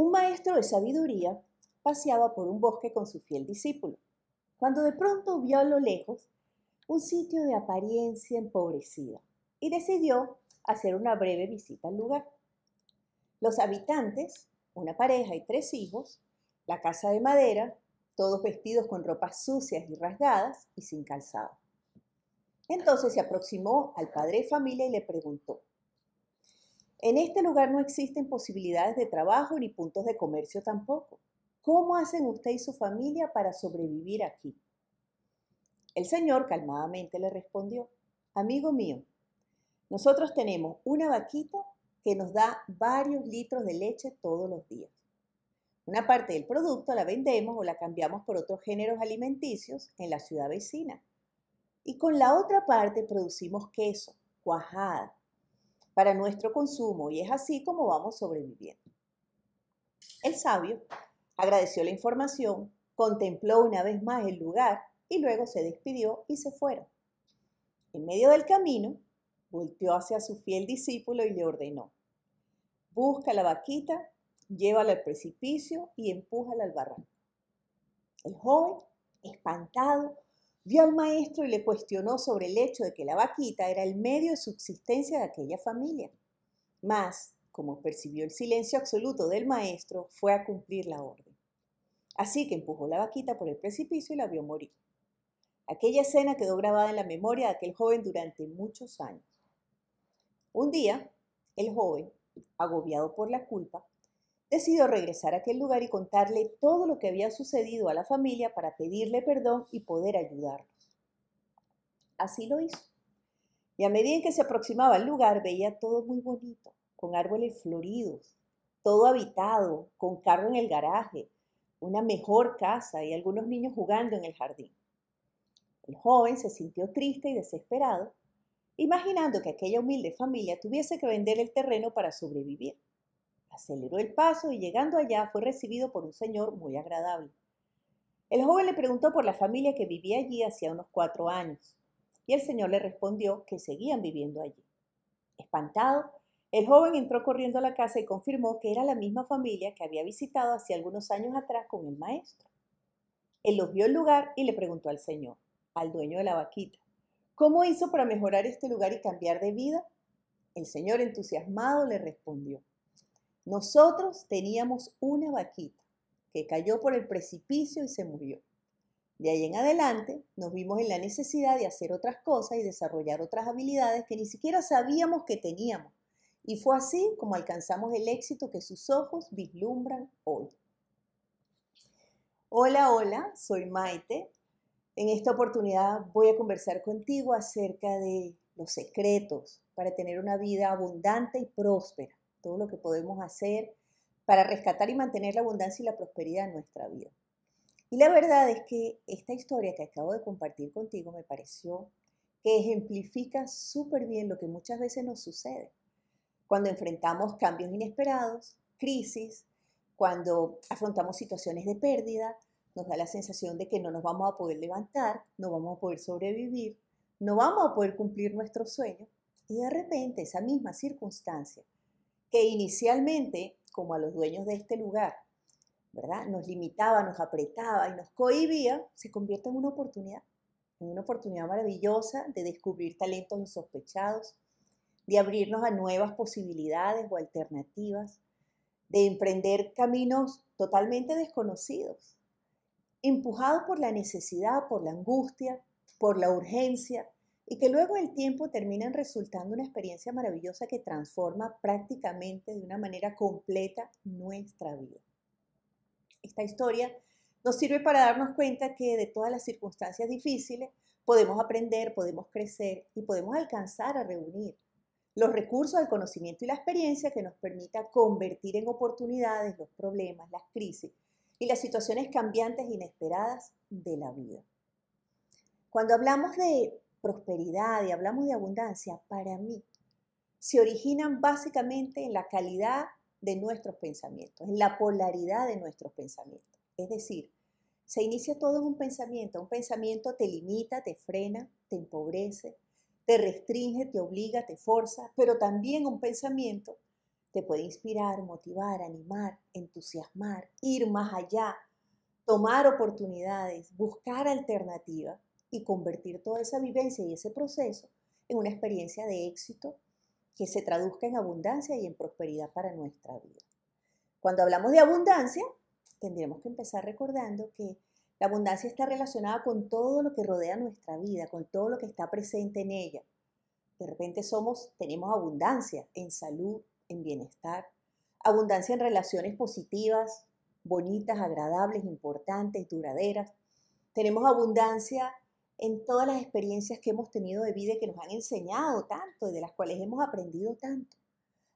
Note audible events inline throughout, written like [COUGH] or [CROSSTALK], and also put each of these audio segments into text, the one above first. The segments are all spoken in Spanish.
Un maestro de sabiduría paseaba por un bosque con su fiel discípulo, cuando de pronto vio a lo lejos un sitio de apariencia empobrecida y decidió hacer una breve visita al lugar. Los habitantes, una pareja y tres hijos, la casa de madera, todos vestidos con ropas sucias y rasgadas y sin calzado. Entonces se aproximó al padre de familia y le preguntó, en este lugar no existen posibilidades de trabajo ni puntos de comercio tampoco. ¿Cómo hacen usted y su familia para sobrevivir aquí? El señor calmadamente le respondió, amigo mío, nosotros tenemos una vaquita que nos da varios litros de leche todos los días. Una parte del producto la vendemos o la cambiamos por otros géneros alimenticios en la ciudad vecina. Y con la otra parte producimos queso, cuajada, para nuestro consumo y es así como vamos sobreviviendo. El sabio agradeció la información, contempló una vez más el lugar y luego se despidió y se fueron. En medio del camino, volteó hacia su fiel discípulo y le ordenó, busca la vaquita, llévala al precipicio y empújala al barranco. El joven, espantado, vio al maestro y le cuestionó sobre el hecho de que la vaquita era el medio de subsistencia de aquella familia. Mas, como percibió el silencio absoluto del maestro, fue a cumplir la orden. Así que empujó la vaquita por el precipicio y la vio morir. Aquella escena quedó grabada en la memoria de aquel joven durante muchos años. Un día, el joven, agobiado por la culpa, decidió regresar a aquel lugar y contarle todo lo que había sucedido a la familia para pedirle perdón y poder ayudarlos. Así lo hizo. Y a medida que se aproximaba al lugar veía todo muy bonito, con árboles floridos, todo habitado, con carro en el garaje, una mejor casa y algunos niños jugando en el jardín. El joven se sintió triste y desesperado, imaginando que aquella humilde familia tuviese que vender el terreno para sobrevivir. Aceleró el paso y llegando allá fue recibido por un señor muy agradable. El joven le preguntó por la familia que vivía allí hacía unos cuatro años y el señor le respondió que seguían viviendo allí. Espantado, el joven entró corriendo a la casa y confirmó que era la misma familia que había visitado hace algunos años atrás con el maestro. Él los vio el lugar y le preguntó al señor, al dueño de la vaquita, ¿cómo hizo para mejorar este lugar y cambiar de vida? El señor entusiasmado le respondió, nosotros teníamos una vaquita que cayó por el precipicio y se murió. De ahí en adelante nos vimos en la necesidad de hacer otras cosas y desarrollar otras habilidades que ni siquiera sabíamos que teníamos. Y fue así como alcanzamos el éxito que sus ojos vislumbran hoy. Hola, hola, soy Maite. En esta oportunidad voy a conversar contigo acerca de los secretos para tener una vida abundante y próspera todo lo que podemos hacer para rescatar y mantener la abundancia y la prosperidad en nuestra vida. Y la verdad es que esta historia que acabo de compartir contigo me pareció que ejemplifica súper bien lo que muchas veces nos sucede cuando enfrentamos cambios inesperados, crisis, cuando afrontamos situaciones de pérdida, nos da la sensación de que no nos vamos a poder levantar, no vamos a poder sobrevivir, no vamos a poder cumplir nuestros sueños y de repente esa misma circunstancia que inicialmente, como a los dueños de este lugar, ¿verdad? Nos limitaba, nos apretaba y nos cohibía, se convierte en una oportunidad, en una oportunidad maravillosa de descubrir talentos insospechados, de abrirnos a nuevas posibilidades o alternativas, de emprender caminos totalmente desconocidos, empujados por la necesidad, por la angustia, por la urgencia, y que luego el tiempo terminan resultando una experiencia maravillosa que transforma prácticamente de una manera completa nuestra vida. Esta historia nos sirve para darnos cuenta que de todas las circunstancias difíciles podemos aprender, podemos crecer y podemos alcanzar a reunir los recursos del conocimiento y la experiencia que nos permita convertir en oportunidades los problemas, las crisis y las situaciones cambiantes e inesperadas de la vida. Cuando hablamos de prosperidad y hablamos de abundancia, para mí, se originan básicamente en la calidad de nuestros pensamientos, en la polaridad de nuestros pensamientos. Es decir, se inicia todo en un pensamiento. Un pensamiento te limita, te frena, te empobrece, te restringe, te obliga, te forza, pero también un pensamiento te puede inspirar, motivar, animar, entusiasmar, ir más allá, tomar oportunidades, buscar alternativas y convertir toda esa vivencia y ese proceso en una experiencia de éxito que se traduzca en abundancia y en prosperidad para nuestra vida. Cuando hablamos de abundancia, tendremos que empezar recordando que la abundancia está relacionada con todo lo que rodea nuestra vida, con todo lo que está presente en ella. De repente somos, tenemos abundancia en salud, en bienestar, abundancia en relaciones positivas, bonitas, agradables, importantes, duraderas. Tenemos abundancia en todas las experiencias que hemos tenido de vida y que nos han enseñado tanto y de las cuales hemos aprendido tanto.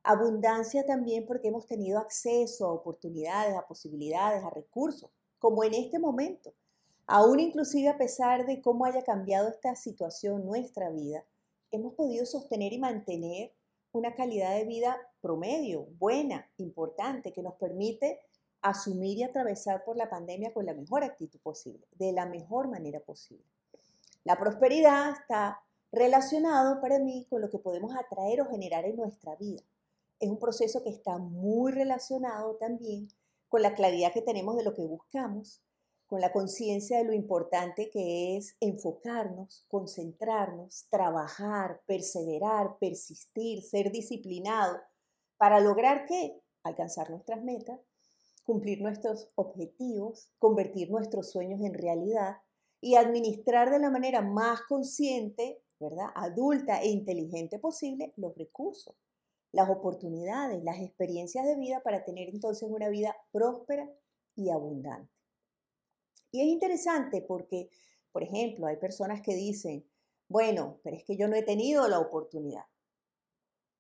Abundancia también porque hemos tenido acceso a oportunidades, a posibilidades, a recursos, como en este momento. Aún inclusive a pesar de cómo haya cambiado esta situación, nuestra vida, hemos podido sostener y mantener una calidad de vida promedio, buena, importante, que nos permite asumir y atravesar por la pandemia con la mejor actitud posible, de la mejor manera posible. La prosperidad está relacionado para mí con lo que podemos atraer o generar en nuestra vida. Es un proceso que está muy relacionado también con la claridad que tenemos de lo que buscamos, con la conciencia de lo importante que es enfocarnos, concentrarnos, trabajar, perseverar, persistir, ser disciplinado para lograr que alcanzar nuestras metas, cumplir nuestros objetivos, convertir nuestros sueños en realidad y administrar de la manera más consciente, ¿verdad? Adulta e inteligente posible los recursos, las oportunidades, las experiencias de vida para tener entonces una vida próspera y abundante. Y es interesante porque, por ejemplo, hay personas que dicen, bueno, pero es que yo no he tenido la oportunidad.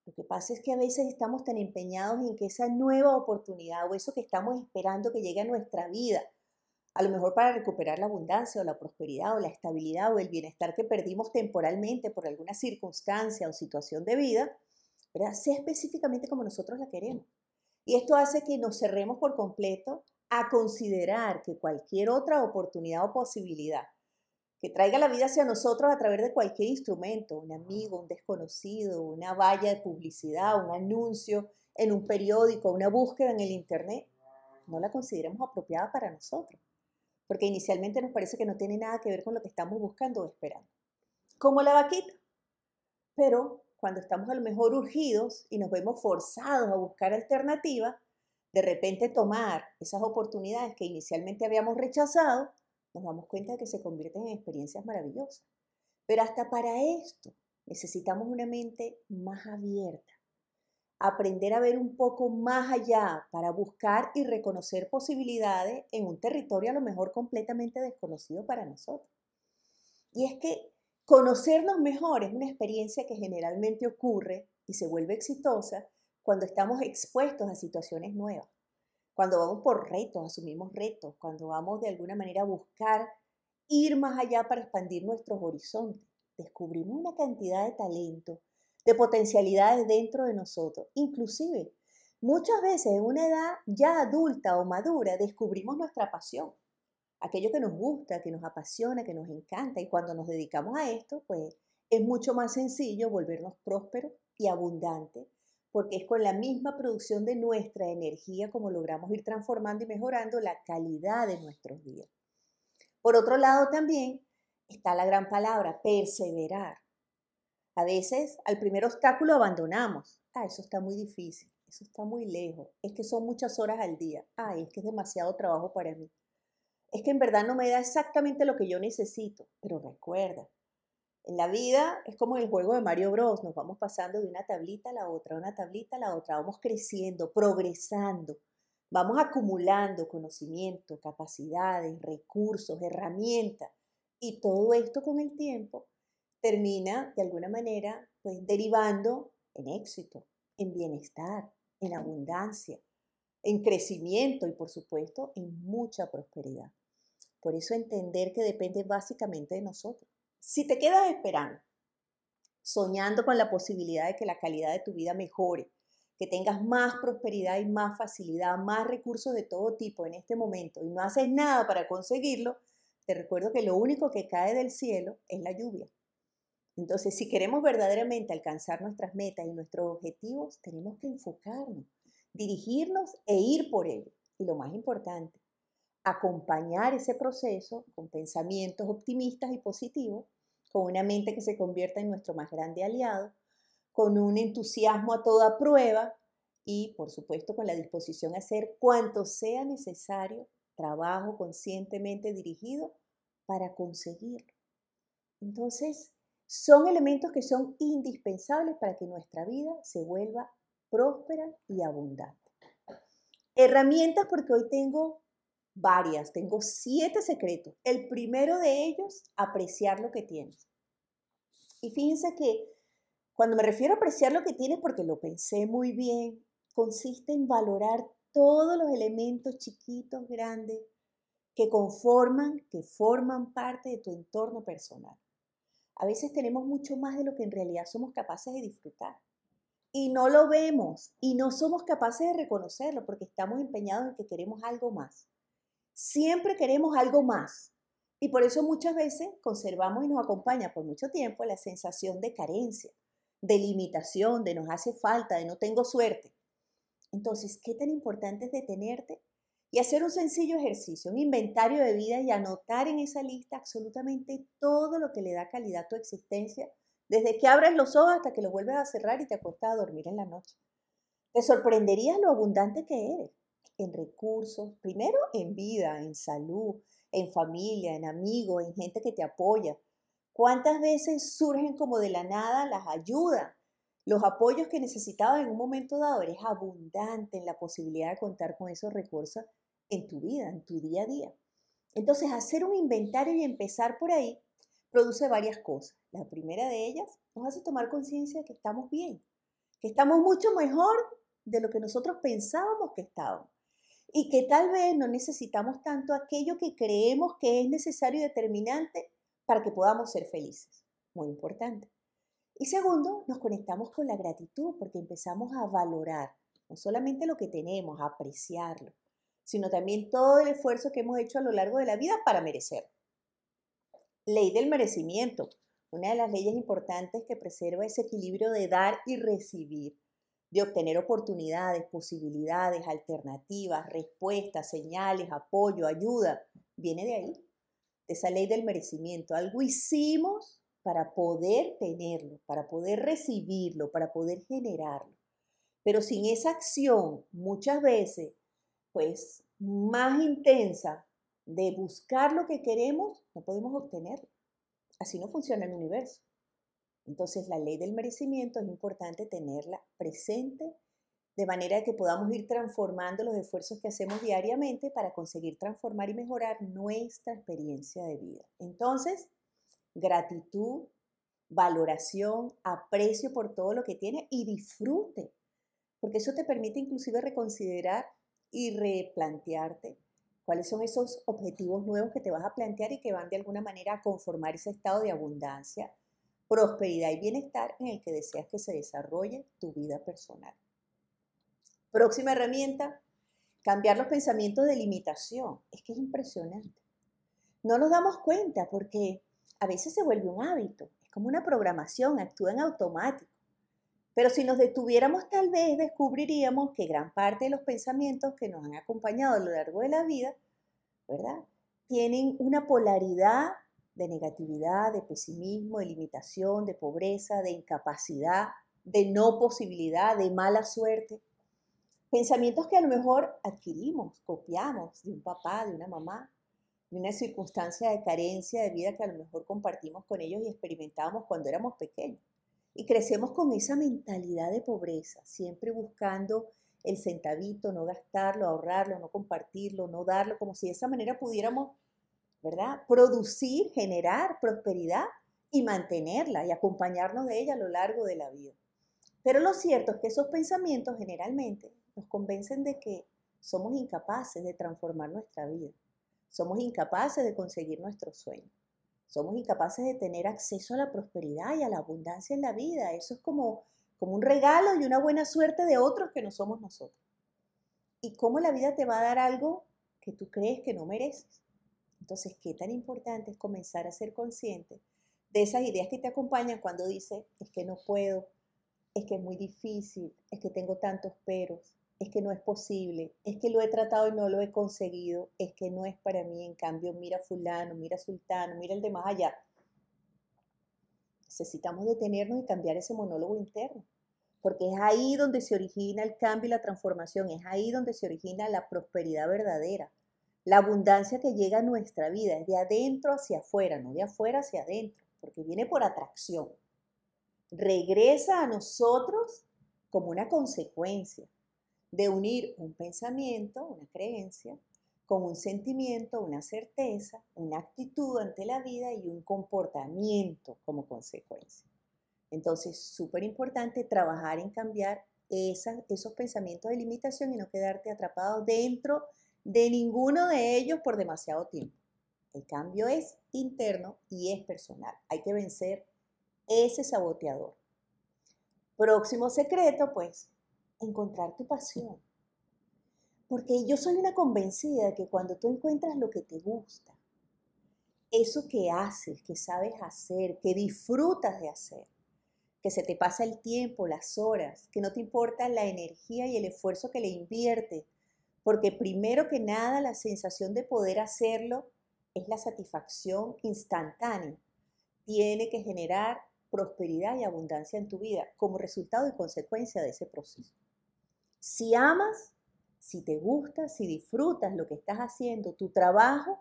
Lo que pasa es que a veces estamos tan empeñados en que esa nueva oportunidad o eso que estamos esperando que llegue a nuestra vida a lo mejor para recuperar la abundancia o la prosperidad o la estabilidad o el bienestar que perdimos temporalmente por alguna circunstancia o situación de vida, ¿verdad? sea específicamente como nosotros la queremos. Y esto hace que nos cerremos por completo a considerar que cualquier otra oportunidad o posibilidad que traiga la vida hacia nosotros a través de cualquier instrumento, un amigo, un desconocido, una valla de publicidad, un anuncio en un periódico, una búsqueda en el Internet, no la consideremos apropiada para nosotros porque inicialmente nos parece que no tiene nada que ver con lo que estamos buscando o esperando. Como la vaquita. Pero cuando estamos a lo mejor urgidos y nos vemos forzados a buscar alternativas, de repente tomar esas oportunidades que inicialmente habíamos rechazado, nos damos cuenta de que se convierten en experiencias maravillosas. Pero hasta para esto necesitamos una mente más abierta, aprender a ver un poco más allá para buscar y reconocer posibilidades en un territorio a lo mejor completamente desconocido para nosotros. Y es que conocernos mejor es una experiencia que generalmente ocurre y se vuelve exitosa cuando estamos expuestos a situaciones nuevas, cuando vamos por retos, asumimos retos, cuando vamos de alguna manera a buscar ir más allá para expandir nuestros horizontes, descubrimos una cantidad de talento, de potencialidades dentro de nosotros. Inclusive, muchas veces en una edad ya adulta o madura descubrimos nuestra pasión, aquello que nos gusta, que nos apasiona, que nos encanta y cuando nos dedicamos a esto, pues es mucho más sencillo volvernos prósperos y abundantes, porque es con la misma producción de nuestra energía como logramos ir transformando y mejorando la calidad de nuestros días. Por otro lado también está la gran palabra, perseverar. A veces al primer obstáculo abandonamos. Ah, eso está muy difícil, eso está muy lejos, es que son muchas horas al día. Ay, es que es demasiado trabajo para mí. Es que en verdad no me da exactamente lo que yo necesito. Pero recuerda, en la vida es como el juego de Mario Bros. Nos vamos pasando de una tablita a la otra, una tablita a la otra, vamos creciendo, progresando, vamos acumulando conocimiento, capacidades, recursos, herramientas. Y todo esto con el tiempo termina de alguna manera pues derivando en éxito, en bienestar, en abundancia, en crecimiento y por supuesto en mucha prosperidad. Por eso entender que depende básicamente de nosotros. Si te quedas esperando, soñando con la posibilidad de que la calidad de tu vida mejore, que tengas más prosperidad y más facilidad, más recursos de todo tipo en este momento y no haces nada para conseguirlo, te recuerdo que lo único que cae del cielo es la lluvia Entonces, si queremos verdaderamente alcanzar nuestras metas y nuestros objetivos, tenemos que enfocarnos, dirigirnos e ir por ello. Y lo más importante, acompañar ese proceso con pensamientos optimistas y positivos, con una mente que se convierta en nuestro más grande aliado, con un entusiasmo a toda prueba y, por supuesto, con la disposición a hacer cuanto sea necesario trabajo conscientemente dirigido para conseguirlo. Entonces, son elementos que son indispensables para que nuestra vida se vuelva próspera y abundante. Herramientas porque hoy tengo varias, tengo siete secretos. El primero de ellos, apreciar lo que tienes. Y fíjense que cuando me refiero a apreciar lo que tienes, porque lo pensé muy bien, consiste en valorar todos los elementos chiquitos, grandes, que conforman, que forman parte de tu entorno personal. A veces tenemos mucho más de lo que en realidad somos capaces de disfrutar. Y no lo vemos y no somos capaces de reconocerlo porque estamos empeñados en que queremos algo más. Siempre queremos algo más. Y por eso muchas veces conservamos y nos acompaña por mucho tiempo la sensación de carencia, de limitación, de nos hace falta, de no tengo suerte. Entonces, ¿qué tan importante es detenerte y hacer un sencillo ejercicio, un inventario de vida y anotar en esa lista absolutamente todo lo que le da calidad a tu existencia, desde que abres los ojos hasta que los vuelves a cerrar y te acuestas a dormir en la noche. Te sorprenderías lo abundante que eres en recursos, primero en vida, en salud, en familia, en amigos, en gente que te apoya. ¿Cuántas veces surgen como de la nada las ayudas, los apoyos que necesitabas en un momento dado? Eres abundante en la posibilidad de contar con esos recursos en tu vida, en tu día a día. Entonces, hacer un inventario y empezar por ahí produce varias cosas. La primera de ellas nos hace tomar conciencia de que estamos bien, que estamos mucho mejor de lo que nosotros pensábamos que estábamos y que tal vez no necesitamos tanto aquello que creemos que es necesario y determinante para que podamos ser felices. Muy importante. Y segundo, nos conectamos con la gratitud porque empezamos a valorar no solamente lo que tenemos, a apreciarlo, sino también todo el esfuerzo que hemos hecho a lo largo de la vida para merecer. Ley del merecimiento. Una de las leyes importantes que preserva ese equilibrio de dar y recibir, de obtener oportunidades, posibilidades, alternativas, respuestas, señales, apoyo, ayuda, viene de ahí, de esa ley del merecimiento. Algo hicimos para poder tenerlo, para poder recibirlo, para poder generarlo. Pero sin esa acción, muchas veces pues más intensa de buscar lo que queremos, no podemos obtenerlo. Así no funciona el universo. Entonces la ley del merecimiento es importante tenerla presente de manera que podamos ir transformando los esfuerzos que hacemos diariamente para conseguir transformar y mejorar nuestra experiencia de vida. Entonces, gratitud, valoración, aprecio por todo lo que tiene y disfrute, porque eso te permite inclusive reconsiderar y replantearte cuáles son esos objetivos nuevos que te vas a plantear y que van de alguna manera a conformar ese estado de abundancia, prosperidad y bienestar en el que deseas que se desarrolle tu vida personal. Próxima herramienta, cambiar los pensamientos de limitación. Es que es impresionante. No nos damos cuenta porque a veces se vuelve un hábito, es como una programación, actúa en automático. Pero si nos detuviéramos tal vez descubriríamos que gran parte de los pensamientos que nos han acompañado a lo largo de la vida, ¿verdad? Tienen una polaridad de negatividad, de pesimismo, de limitación, de pobreza, de incapacidad, de no posibilidad, de mala suerte. Pensamientos que a lo mejor adquirimos, copiamos de un papá, de una mamá, de una circunstancia de carencia de vida que a lo mejor compartimos con ellos y experimentábamos cuando éramos pequeños. Y crecemos con esa mentalidad de pobreza, siempre buscando el centavito, no gastarlo, ahorrarlo, no compartirlo, no darlo, como si de esa manera pudiéramos, ¿verdad? Producir, generar prosperidad y mantenerla y acompañarnos de ella a lo largo de la vida. Pero lo cierto es que esos pensamientos generalmente nos convencen de que somos incapaces de transformar nuestra vida. Somos incapaces de conseguir nuestros sueños. Somos incapaces de tener acceso a la prosperidad y a la abundancia en la vida. Eso es como, como un regalo y una buena suerte de otros que no somos nosotros. ¿Y cómo la vida te va a dar algo que tú crees que no mereces? Entonces, ¿qué tan importante es comenzar a ser consciente de esas ideas que te acompañan cuando dices, es que no puedo, es que es muy difícil, es que tengo tantos peros, es que no es posible, es que lo he tratado y no lo he conseguido, es que no es para mí, en cambio, mira fulano, mira sultano, mira el de más allá. Necesitamos detenernos y cambiar ese monólogo interno, porque es ahí donde se origina el cambio y la transformación, es ahí donde se origina la prosperidad verdadera, la abundancia que llega a nuestra vida, es de adentro hacia afuera, no de afuera hacia adentro, porque viene por atracción. Regresa a nosotros como una consecuencia de unir un pensamiento, una creencia, con un sentimiento, una certeza, una actitud ante la vida y un comportamiento como consecuencia. Entonces, súper importante trabajar en cambiar esos pensamientos de limitación y no quedarte atrapado dentro de ninguno de ellos por demasiado tiempo. El cambio es interno y es personal. Hay que vencer ese saboteador. Próximo secreto, pues, encontrar tu pasión. Porque yo soy una convencida de que cuando tú encuentras lo que te gusta, eso que haces, que sabes hacer, que disfrutas de hacer, que se te pasa el tiempo, las horas, que no te importa la energía y el esfuerzo que le inviertes, porque primero que nada la sensación de poder hacerlo es la satisfacción instantánea. Tiene que generar prosperidad y abundancia en tu vida como resultado y consecuencia de ese proceso. Si amas, si te gusta, si disfrutas lo que estás haciendo, tu trabajo,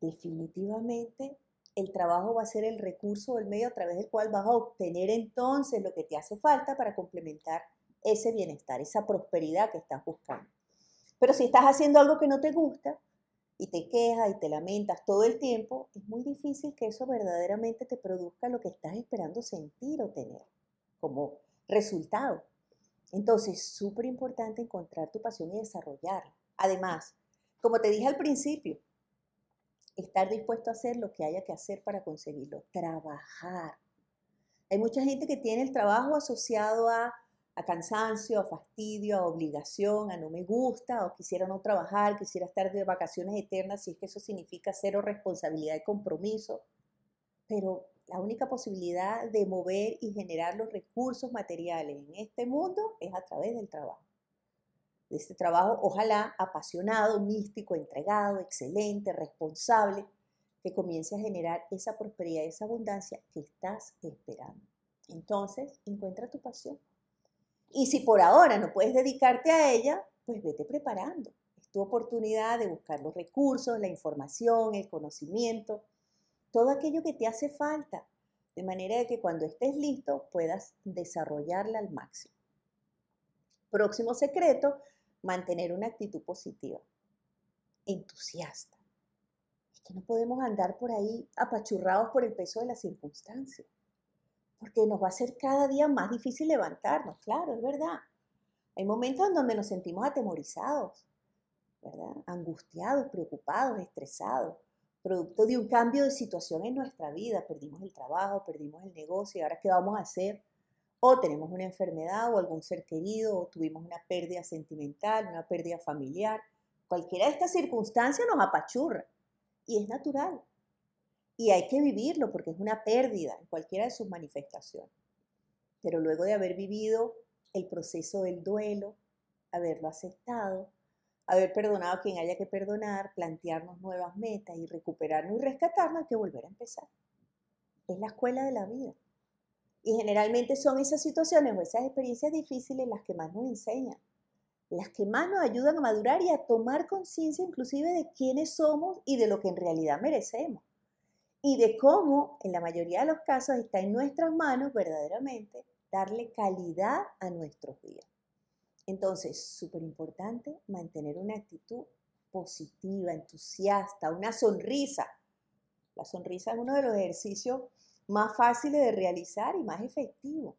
definitivamente el trabajo va a ser el recurso o el medio a través del cual vas a obtener entonces lo que te hace falta para complementar ese bienestar, esa prosperidad que estás buscando. Pero si estás haciendo algo que no te gusta y te quejas y te lamentas todo el tiempo, es muy difícil que eso verdaderamente te produzca lo que estás esperando sentir o tener como resultado. Entonces, súper importante encontrar tu pasión y desarrollarla. Además, como te dije al principio, estar dispuesto a hacer lo que haya que hacer para conseguirlo, trabajar. Hay mucha gente que tiene el trabajo asociado a, a, cansancio, a fastidio, a obligación, a no me gusta, o quisiera no trabajar, quisiera estar de vacaciones eternas, si es que eso significa cero responsabilidad y compromiso. Pero la única posibilidad de mover y generar los recursos materiales en este mundo es a través del trabajo. De este trabajo, ojalá apasionado, místico, entregado, excelente, responsable, que comience a generar esa prosperidad, esa abundancia que estás esperando. Entonces, encuentra tu pasión. Y si por ahora no puedes dedicarte a ella, pues vete preparando. Es tu oportunidad de buscar los recursos, la información, el conocimiento, todo aquello que te hace falta, de manera que cuando estés listo puedas desarrollarla al máximo. Próximo secreto, mantener una actitud positiva, entusiasta. Es que no podemos andar por ahí apachurrados por el peso de las circunstancias, porque nos va a ser cada día más difícil levantarnos, claro, es verdad. Hay momentos en donde nos sentimos atemorizados, ¿verdad? Angustiados, preocupados, estresados producto de un cambio de situación en nuestra vida. Perdimos el trabajo, perdimos el negocio, y ahora qué vamos a hacer? O tenemos una enfermedad o algún ser querido, o tuvimos una pérdida sentimental, una pérdida familiar. Cualquiera de estas circunstancias nos apachurra y es natural. Y hay que vivirlo porque es una pérdida en cualquiera de sus manifestaciones. Pero luego de haber vivido el proceso del duelo, haberlo aceptado, haber perdonado a quien haya que perdonar, plantearnos nuevas metas y recuperarnos y rescatarnos, hay que volver a empezar. Es la escuela de la vida. Y generalmente son esas situaciones o esas experiencias difíciles las que más nos enseñan, las que más nos ayudan a madurar y a tomar conciencia inclusive de quiénes somos y de lo que en realidad merecemos. Y de cómo, en la mayoría de los casos, está en nuestras manos verdaderamente darle calidad a nuestros días. Entonces, súper importante mantener una actitud positiva, entusiasta, una sonrisa. La sonrisa es uno de los ejercicios más fáciles de realizar y más efectivos,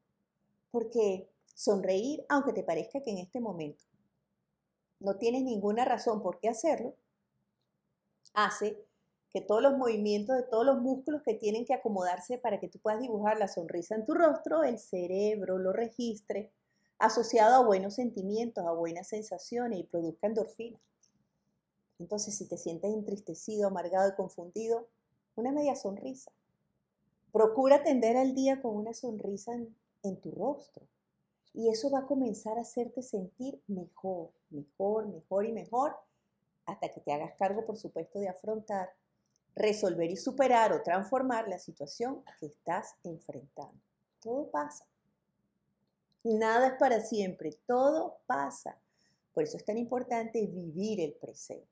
porque sonreír, aunque te parezca que en este momento no tienes ninguna razón por qué hacerlo, hace que todos los movimientos de todos los músculos que tienen que acomodarse para que tú puedas dibujar la sonrisa en tu rostro, el cerebro lo registre asociado a buenos sentimientos, a buenas sensaciones y produzca endorfina. Entonces, si te sientes entristecido, amargado y confundido, una media sonrisa. Procura atender al día con una sonrisa en, en tu rostro. Y eso va a comenzar a hacerte sentir mejor, mejor, mejor y mejor, hasta que te hagas cargo, por supuesto, de afrontar, resolver y superar o transformar la situación que estás enfrentando. Todo pasa. Nada es para siempre, todo pasa. Por eso es tan importante vivir el presente.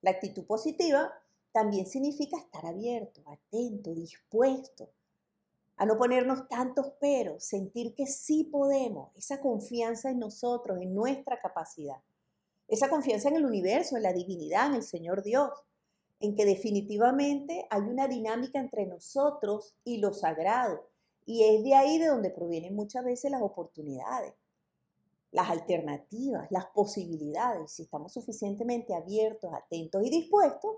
La actitud positiva también significa estar abierto, atento, dispuesto a no ponernos tantos peros, sentir que sí podemos, esa confianza en nosotros, en nuestra capacidad, esa confianza en el universo, en la divinidad, en el Señor Dios, en que definitivamente hay una dinámica entre nosotros y lo sagrado. Y es de ahí de donde provienen muchas veces las oportunidades, las alternativas, las posibilidades. Si estamos suficientemente abiertos, atentos y dispuestos,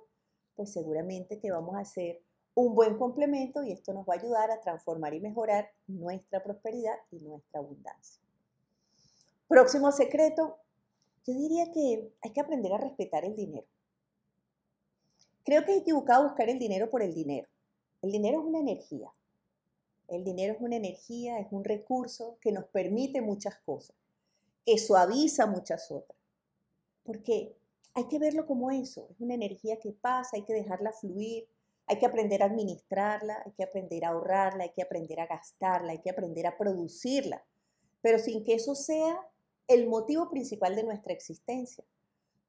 pues seguramente que vamos a ser un buen complemento y esto nos va a ayudar a transformar y mejorar nuestra prosperidad y nuestra abundancia. Próximo secreto, yo diría que hay que aprender a respetar el dinero. Creo que es equivocado buscar el dinero por el dinero. El dinero es una energía. El dinero es una energía, es un recurso que nos permite muchas cosas, que suaviza muchas otras. Porque hay que verlo como eso, es una energía que pasa, hay que dejarla fluir, hay que aprender a administrarla, hay que aprender a ahorrarla, hay que aprender a gastarla, hay que aprender a producirla, pero sin que eso sea el motivo principal de nuestra existencia.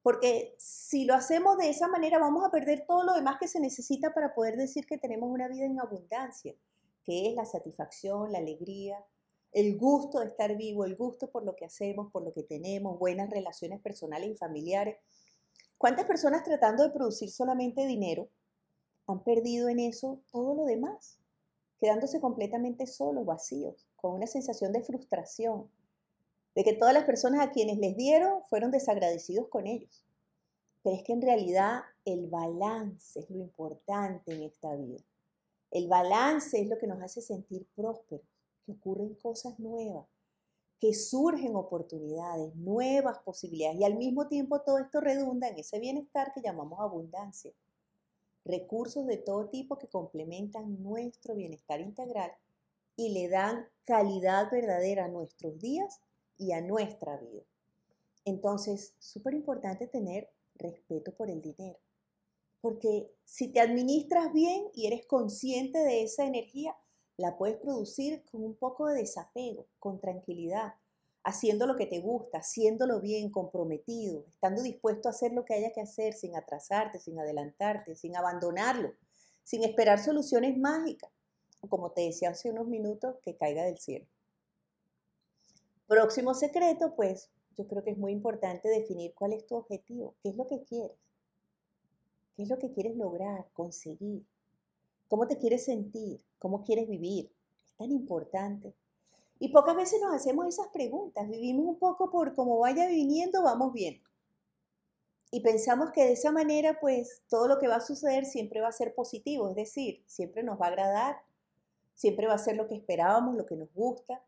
Porque si lo hacemos de esa manera vamos a perder todo lo demás que se necesita para poder decir que tenemos una vida en abundancia, que es la satisfacción, la alegría, el gusto de estar vivo, el gusto por lo que hacemos, por lo que tenemos, buenas relaciones personales y familiares. ¿Cuántas personas tratando de producir solamente dinero han perdido en eso todo lo demás, quedándose completamente solos, vacíos, con una sensación de frustración, de que todas las personas a quienes les dieron fueron desagradecidos con ellos. Pero es que en realidad el balance es lo importante en esta vida. El balance es lo que nos hace sentir prósperos, que ocurren cosas nuevas, que surgen oportunidades, nuevas posibilidades y al mismo tiempo todo esto redunda en ese bienestar que llamamos abundancia recursos de todo tipo que complementan nuestro bienestar integral y le dan calidad verdadera a nuestros días y a nuestra vida. Entonces, súper importante tener respeto por el dinero, porque si te administras bien y eres consciente de esa energía, la puedes producir con un poco de desapego, con tranquilidad, haciendo lo que te gusta, haciéndolo bien, comprometido, estando dispuesto a hacer lo que haya que hacer sin atrasarte, sin adelantarte, sin abandonarlo, sin esperar soluciones mágicas, o como te decía hace unos minutos, que caiga del cielo. Próximo secreto, pues yo creo que es muy importante definir cuál es tu objetivo, qué es lo que quieres, qué es lo que quieres lograr, conseguir, cómo te quieres sentir, cómo quieres vivir. Es tan importante y pocas veces nos hacemos esas preguntas. Vivimos un poco por como vaya viniendo, vamos bien. Y pensamos que de esa manera, pues todo lo que va a suceder siempre va a ser positivo, es decir, siempre nos va a agradar, siempre va a ser lo que esperábamos, lo que nos gusta.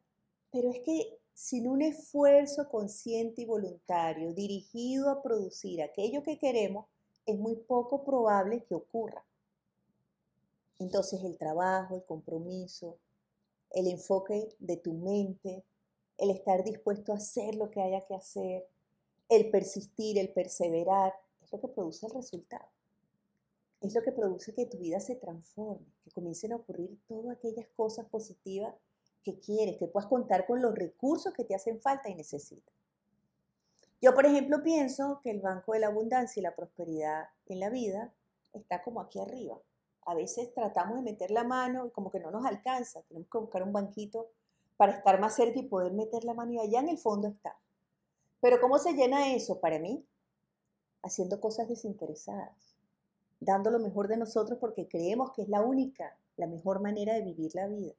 Pero es que sin un esfuerzo consciente y voluntario dirigido a producir aquello que queremos, es muy poco probable que ocurra. Entonces el trabajo, el compromiso, el enfoque de tu mente, el estar dispuesto a hacer lo que haya que hacer, el persistir, el perseverar, es lo que produce el resultado. Es lo que produce que tu vida se transforme, que comiencen a ocurrir todas aquellas cosas positivas que quieres, que puedas contar con los recursos que te hacen falta y necesitas. Yo, por ejemplo, pienso que el Banco de la Abundancia y la Prosperidad en la vida está como aquí arriba a veces tratamos de meter la mano y como que no nos alcanza, tenemos que buscar un banquito para estar más cerca y poder meter la mano y allá en el fondo está. Pero ¿cómo se llena eso para mí? Haciendo cosas desinteresadas, dando lo mejor de nosotros porque creemos que es la única, la mejor manera de vivir la vida,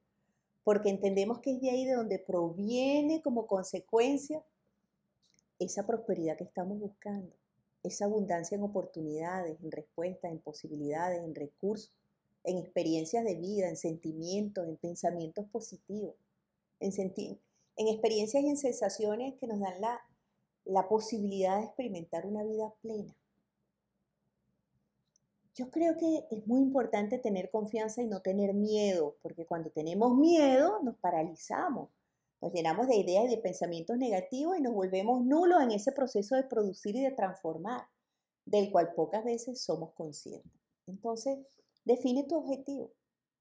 porque entendemos que es de ahí de donde proviene como consecuencia esa prosperidad que estamos buscando esa abundancia en oportunidades, en respuestas, en posibilidades, en recursos, en experiencias de vida, en sentimientos, en pensamientos positivos, en, en experiencias y en sensaciones que nos dan la, la posibilidad de experimentar una vida plena. yo creo que es muy importante tener confianza y no tener miedo, porque cuando tenemos miedo nos paralizamos, nos llenamos de ideas y de pensamientos negativos y nos volvemos nulos en ese proceso de producir y de transformar, del cual pocas veces somos conscientes. Entonces, define tu objetivo,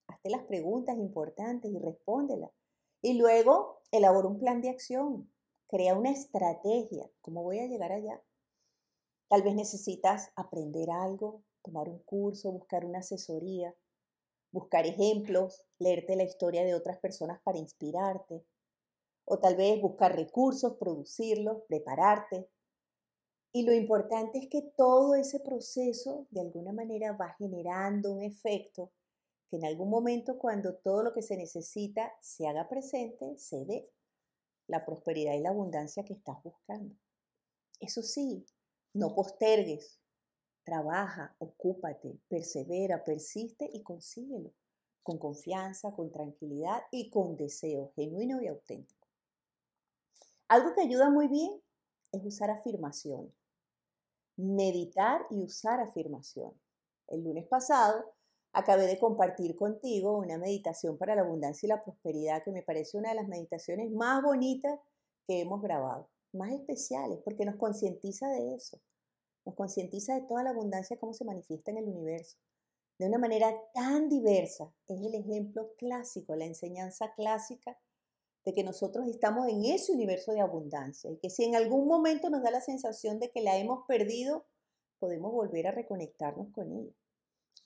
hazte las preguntas importantes y respóndelas. Y luego, elabora un plan de acción, crea una estrategia, ¿cómo voy a llegar allá? Tal vez necesitas aprender algo, tomar un curso, buscar una asesoría, buscar ejemplos, leerte la historia de otras personas para inspirarte, o tal vez buscar recursos, producirlos, prepararte. Y lo importante es que todo ese proceso de alguna manera va generando un efecto que en algún momento cuando todo lo que se necesita se haga presente, se dé la prosperidad y la abundancia que estás buscando. Eso sí, no postergues, Trabaja, ocúpate, persevera, persiste y consíguelo con confianza, con tranquilidad y con deseo genuino y auténtico. Algo que ayuda muy bien es usar afirmaciones. Meditar y usar afirmaciones. El lunes pasado acabé de compartir contigo una meditación para la abundancia y la prosperidad que me parece una de las meditaciones más bonitas que hemos grabado, más especiales, porque nos concientiza de eso nos concientiza de toda la abundancia cómo se manifiesta en el universo. De una manera tan diversa, es el ejemplo clásico, la enseñanza clásica de que nosotros estamos en ese universo de abundancia y que si en algún momento nos da la sensación de que la hemos perdido, podemos volver a reconectarnos con ella,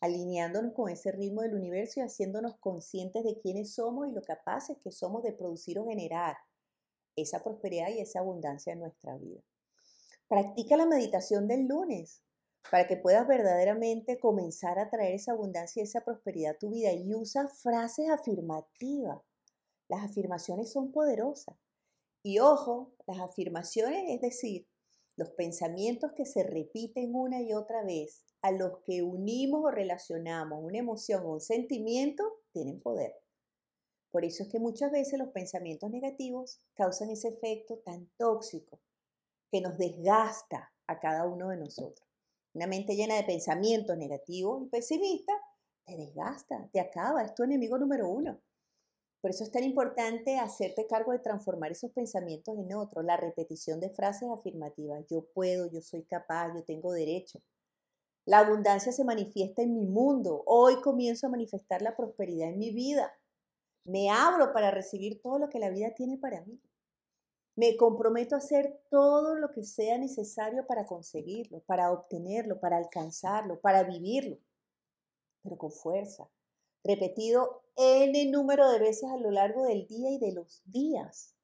alineándonos con ese ritmo del universo y haciéndonos conscientes de quiénes somos y lo capaces que somos de producir o generar esa prosperidad y esa abundancia en nuestra vida. Practica la meditación del lunes para que puedas verdaderamente comenzar a traer esa abundancia y esa prosperidad a tu vida y usa frases afirmativas. Las afirmaciones son poderosas. Y ojo, las afirmaciones, es decir, los pensamientos que se repiten una y otra vez, a los que unimos o relacionamos una emoción o un sentimiento, tienen poder. Por eso es que muchas veces los pensamientos negativos causan ese efecto tan tóxico que nos desgasta a cada uno de nosotros. Una mente llena de pensamientos negativos y pesimistas te desgasta, te acaba, es tu enemigo número uno. Por eso es tan importante hacerte cargo de transformar esos pensamientos en otros, la repetición de frases afirmativas. Yo puedo, yo soy capaz, yo tengo derecho. La abundancia se manifiesta en mi mundo. Hoy comienzo a manifestar la prosperidad en mi vida. Me abro para recibir todo lo que la vida tiene para mí. Me comprometo a hacer todo lo que sea necesario para conseguirlo, para obtenerlo, para alcanzarlo, para vivirlo, pero con fuerza, repetido n número de veces a lo largo del día y de los días.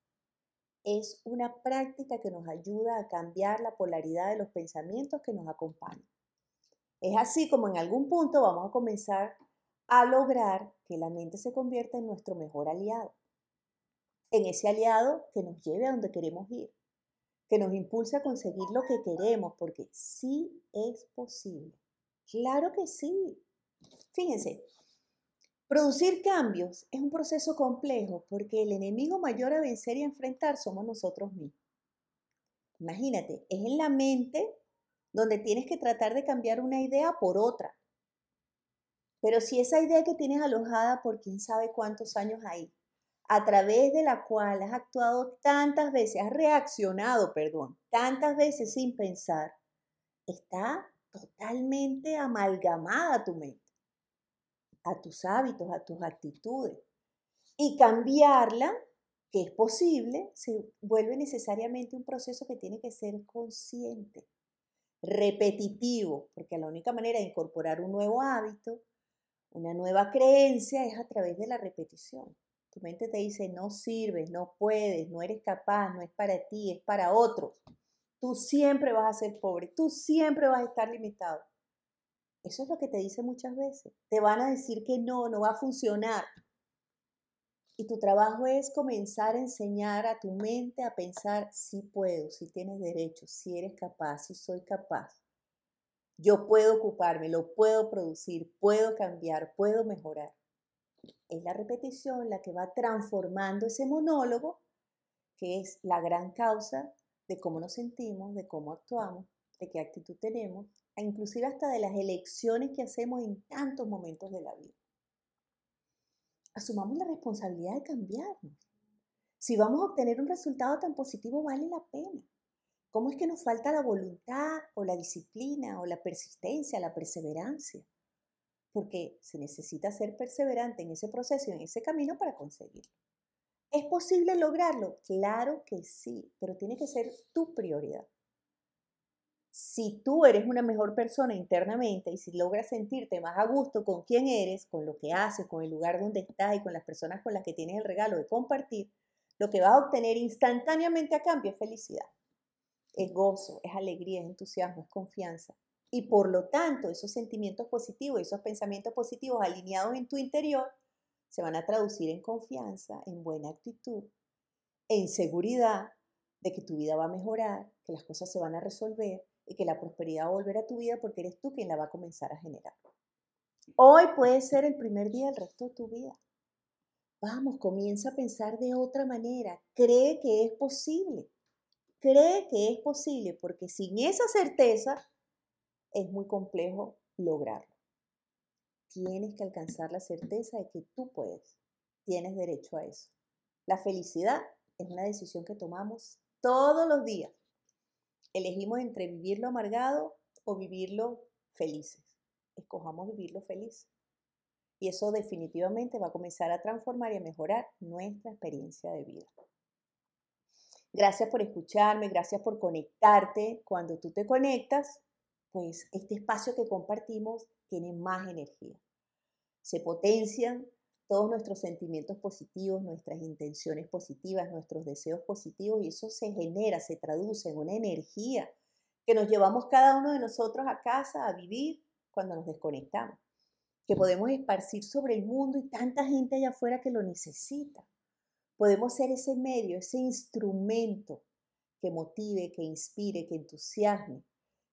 Es una práctica que nos ayuda a cambiar la polaridad de los pensamientos que nos acompañan. Es así como en algún punto vamos a comenzar a lograr que la mente se convierta en nuestro mejor aliado en ese aliado que nos lleve a donde queremos ir, que nos impulse a conseguir lo que queremos, porque sí es posible. Claro que sí. Fíjense, producir cambios es un proceso complejo porque el enemigo mayor a vencer y enfrentar somos nosotros mismos. Imagínate, es en la mente donde tienes que tratar de cambiar una idea por otra. Pero si esa idea que tienes alojada por quién sabe cuántos años ahí, a través de la cual has actuado tantas veces, has reaccionado, perdón, tantas veces sin pensar, está totalmente amalgamada tu mente, a tus hábitos, a tus actitudes. Y cambiarla, que es posible, se vuelve necesariamente un proceso que tiene que ser consciente, repetitivo, porque la única manera de incorporar un nuevo hábito, una nueva creencia, es a través de la repetición. Tu mente te dice, no sirves, no puedes, no eres capaz, no es para ti, es para otros. Tú siempre vas a ser pobre, tú siempre vas a estar limitado. Eso es lo que te dice muchas veces. Te van a decir que no, no va a funcionar. Y tu trabajo es comenzar a enseñar a tu mente a pensar si puedo, si tienes derecho, si eres capaz, si soy capaz. Yo puedo ocuparme, lo puedo producir, puedo cambiar, puedo mejorar es la repetición la que va transformando ese monólogo, que es la gran causa de cómo nos sentimos, de cómo actuamos de qué actitud tenemos, inclusive hasta de las elecciones que hacemos en tantos momentos de la vida. Asumamos la responsabilidad de cambiarnos. Si vamos a obtener un resultado tan positivo, vale la pena. ¿Cómo es que nos falta la voluntad o la disciplina o la persistencia, la perseverancia? Porque se necesita ser perseverante en ese proceso en ese camino para conseguirlo. ¿Es posible lograrlo? Claro que sí, pero tiene que ser tu prioridad. Si tú eres una mejor persona internamente y si logras sentirte más a gusto con quién eres, con lo que haces, con el lugar donde estás y con las personas con las que tienes el regalo de compartir, lo que vas a obtener instantáneamente a cambio es felicidad. Es gozo, es alegría, es entusiasmo, es confianza. Y por lo tanto, esos sentimientos positivos, esos pensamientos positivos alineados en tu interior, se van a traducir en confianza, en buena actitud, en seguridad de que tu vida va a mejorar, que las cosas se van a resolver y que la prosperidad va a volver a tu vida porque eres tú quien la va a comenzar a generar. Hoy puede ser el primer día del resto de tu vida. Vamos, comienza a pensar de otra manera. Cree que es posible. Cree que es posible porque sin esa certeza es muy complejo lograrlo. Tienes que alcanzar la certeza de que tú puedes. Tienes derecho a eso. La felicidad es una decisión que tomamos todos los días elegimos entre vivirlo amargado o vivirlo felices. Escojamos vivirlo feliz. Y eso definitivamente va a comenzar a transformar y a mejorar nuestra experiencia de vida. Gracias por escucharme, gracias por conectarte. Cuando tú te conectas, pues este espacio que compartimos tiene más energía. Se potencian todos nuestros sentimientos positivos, nuestras intenciones positivas, nuestros deseos positivos, y eso se genera, se traduce en una energía que nos llevamos cada uno de nosotros a casa a vivir cuando nos desconectamos, que podemos esparcir sobre el mundo y tanta gente allá afuera que lo necesita. Podemos ser ese medio, ese instrumento que motive, que inspire, que entusiasme,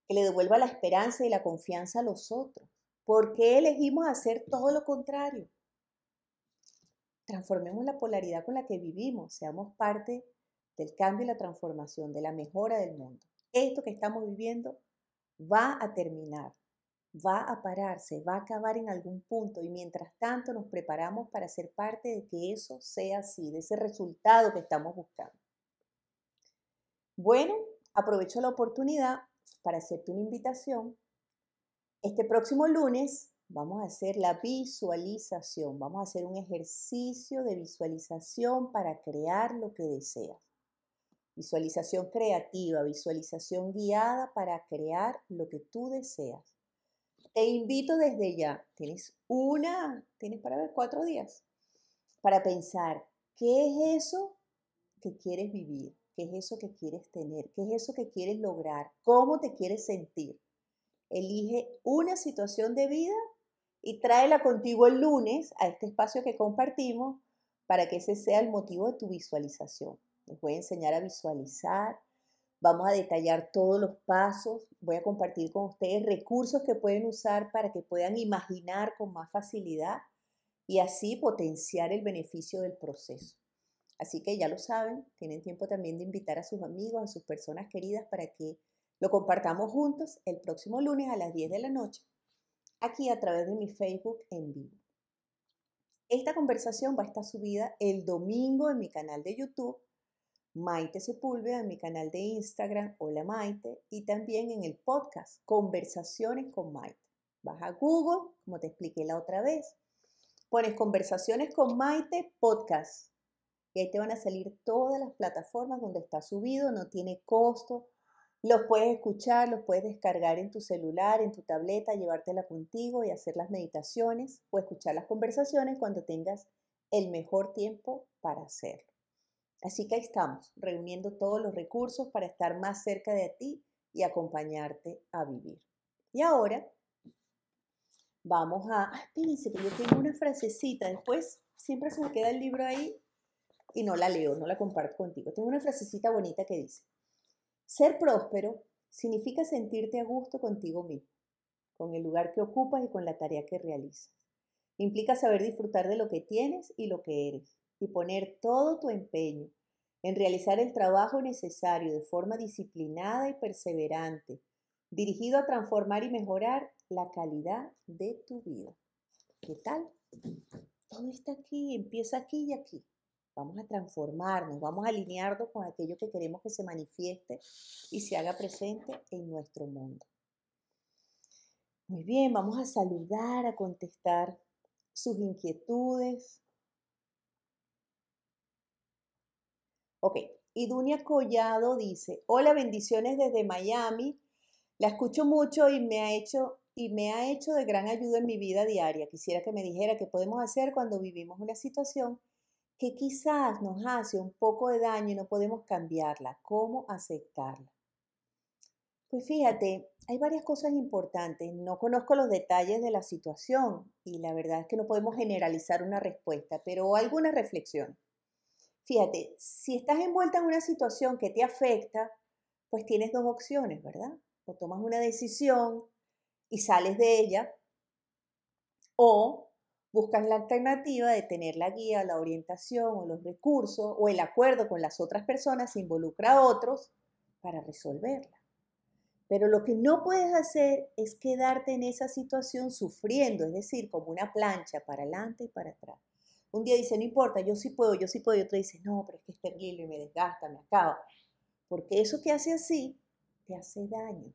que le devuelva la esperanza y la confianza a los otros. ¿Por qué elegimos hacer todo lo contrario? Transformemos la polaridad con la que vivimos, seamos parte del cambio y la transformación, de la mejora del mundo. Esto que estamos viviendo va a terminar, va a pararse, va a acabar en algún punto y mientras tanto nos preparamos para ser parte de que eso sea así, de ese resultado que estamos buscando. Bueno, aprovecho la oportunidad para hacerte una invitación. Este próximo lunes Vamos a hacer la visualización, vamos a hacer un ejercicio de visualización para crear lo que deseas. Visualización creativa, visualización guiada para crear lo que tú deseas. Te invito desde ya, tienes una, tienes para ver cuatro días, para pensar qué es eso que quieres vivir, qué es eso que quieres tener, qué es eso que quieres lograr, cómo te quieres sentir. Elige una situación de vida y tráela contigo el lunes a este espacio que compartimos para que ese sea el motivo de tu visualización. Les voy a enseñar a visualizar, vamos a detallar todos los pasos, voy a compartir con ustedes recursos que pueden usar para que puedan imaginar con más facilidad y así potenciar el beneficio del proceso. Así que ya lo saben, tienen tiempo también de invitar a sus amigos, a sus personas queridas para que lo compartamos juntos el próximo lunes a las 10 de la noche aquí a través de mi Facebook en vivo. Esta conversación va a estar subida el domingo en mi canal de YouTube, Maite Sepúlveda, en mi canal de Instagram, Hola Maite, y también en el podcast Conversaciones con Maite. Vas a Google, como te expliqué la otra vez, pones Conversaciones con Maite Podcast, y ahí te van a salir todas las plataformas donde está subido, no tiene costo, los puedes escuchar, los puedes descargar en tu celular, en tu tableta, llevártela contigo y hacer las meditaciones o escuchar las conversaciones cuando tengas el mejor tiempo para hacerlo. Así que ahí estamos, reuniendo todos los recursos para estar más cerca de ti y acompañarte a vivir. Y ahora vamos a... espérense que yo tengo una frasecita, después siempre se me queda el libro ahí y no la leo, no la comparto contigo. Tengo una frasecita bonita que dice, ser próspero significa sentirte a gusto contigo mismo, con el lugar que ocupas y con la tarea que realizas. Implica saber disfrutar de lo que tienes y lo que eres y poner todo tu empeño en realizar el trabajo necesario de forma disciplinada y perseverante dirigido a transformar y mejorar la calidad de tu vida. ¿Qué tal? Todo está aquí, empieza aquí y aquí. Vamos a transformarnos, vamos a alinearnos con aquello que queremos que se manifieste y se haga presente en nuestro mundo. Muy bien, vamos a saludar, a contestar sus inquietudes. Ok, y Dunia Collado dice, hola, bendiciones desde Miami. La escucho mucho y me ha hecho y me ha hecho de gran ayuda en mi vida diaria. Quisiera que me dijera qué podemos hacer cuando vivimos una situación que quizás nos hace un poco de daño y no podemos cambiarla. ¿Cómo aceptarla? Pues fíjate, hay varias cosas importantes. No conozco los detalles de la situación y la verdad es que no podemos generalizar una respuesta, pero alguna reflexión. Fíjate, si estás envuelta en una situación que te afecta, pues tienes dos opciones, ¿verdad? O tomas una decisión y sales de ella, o buscas la alternativa de tener la guía, la orientación o los recursos o el acuerdo con las otras personas, involucra a otros para resolverla. Pero lo que no puedes hacer es quedarte en esa situación sufriendo, es decir, como una plancha para adelante y para atrás. Un día dice, no importa, yo sí puedo, yo sí puedo, y otro dice, no, pero es que es terrible, me desgasta, me acaba. Porque eso que hace así, te hace daño.